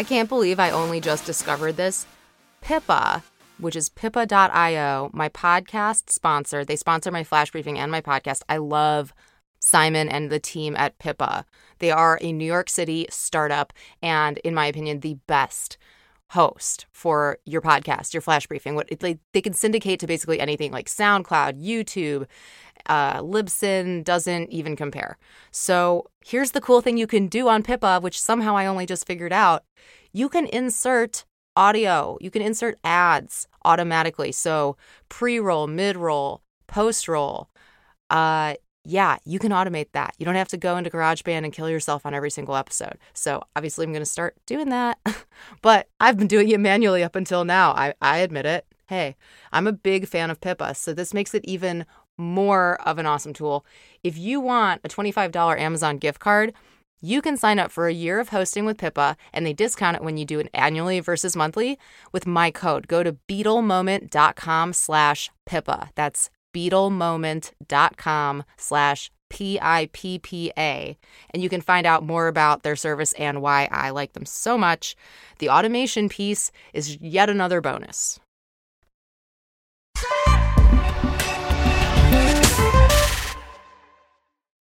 I can't believe I only just discovered this. Pippa, which is pippa.io, my podcast sponsor. They sponsor my flash briefing and my podcast. I love Simon and the team at Pippa. They are a New York City startup and, in my opinion, the best host for your podcast, your flash briefing. What they, they can syndicate to basically anything like SoundCloud, YouTube, uh, Libsyn doesn't even compare. So here's the cool thing you can do on Pippa, which somehow I only just figured out. You can insert audio. You can insert ads automatically. So pre roll, mid roll, post roll. Uh, yeah, you can automate that. You don't have to go into GarageBand and kill yourself on every single episode. So obviously, I'm going to start doing that. but I've been doing it manually up until now. I, I admit it. Hey, I'm a big fan of Pippa, so this makes it even more of an awesome tool. If you want a $25 Amazon gift card, you can sign up for a year of hosting with Pippa, and they discount it when you do it annually versus monthly with my code. Go to beetlemoment.com slash Pippa. That's beetlemoment.com slash P-I-P-P-A. And you can find out more about their service and why I like them so much. The automation piece is yet another bonus.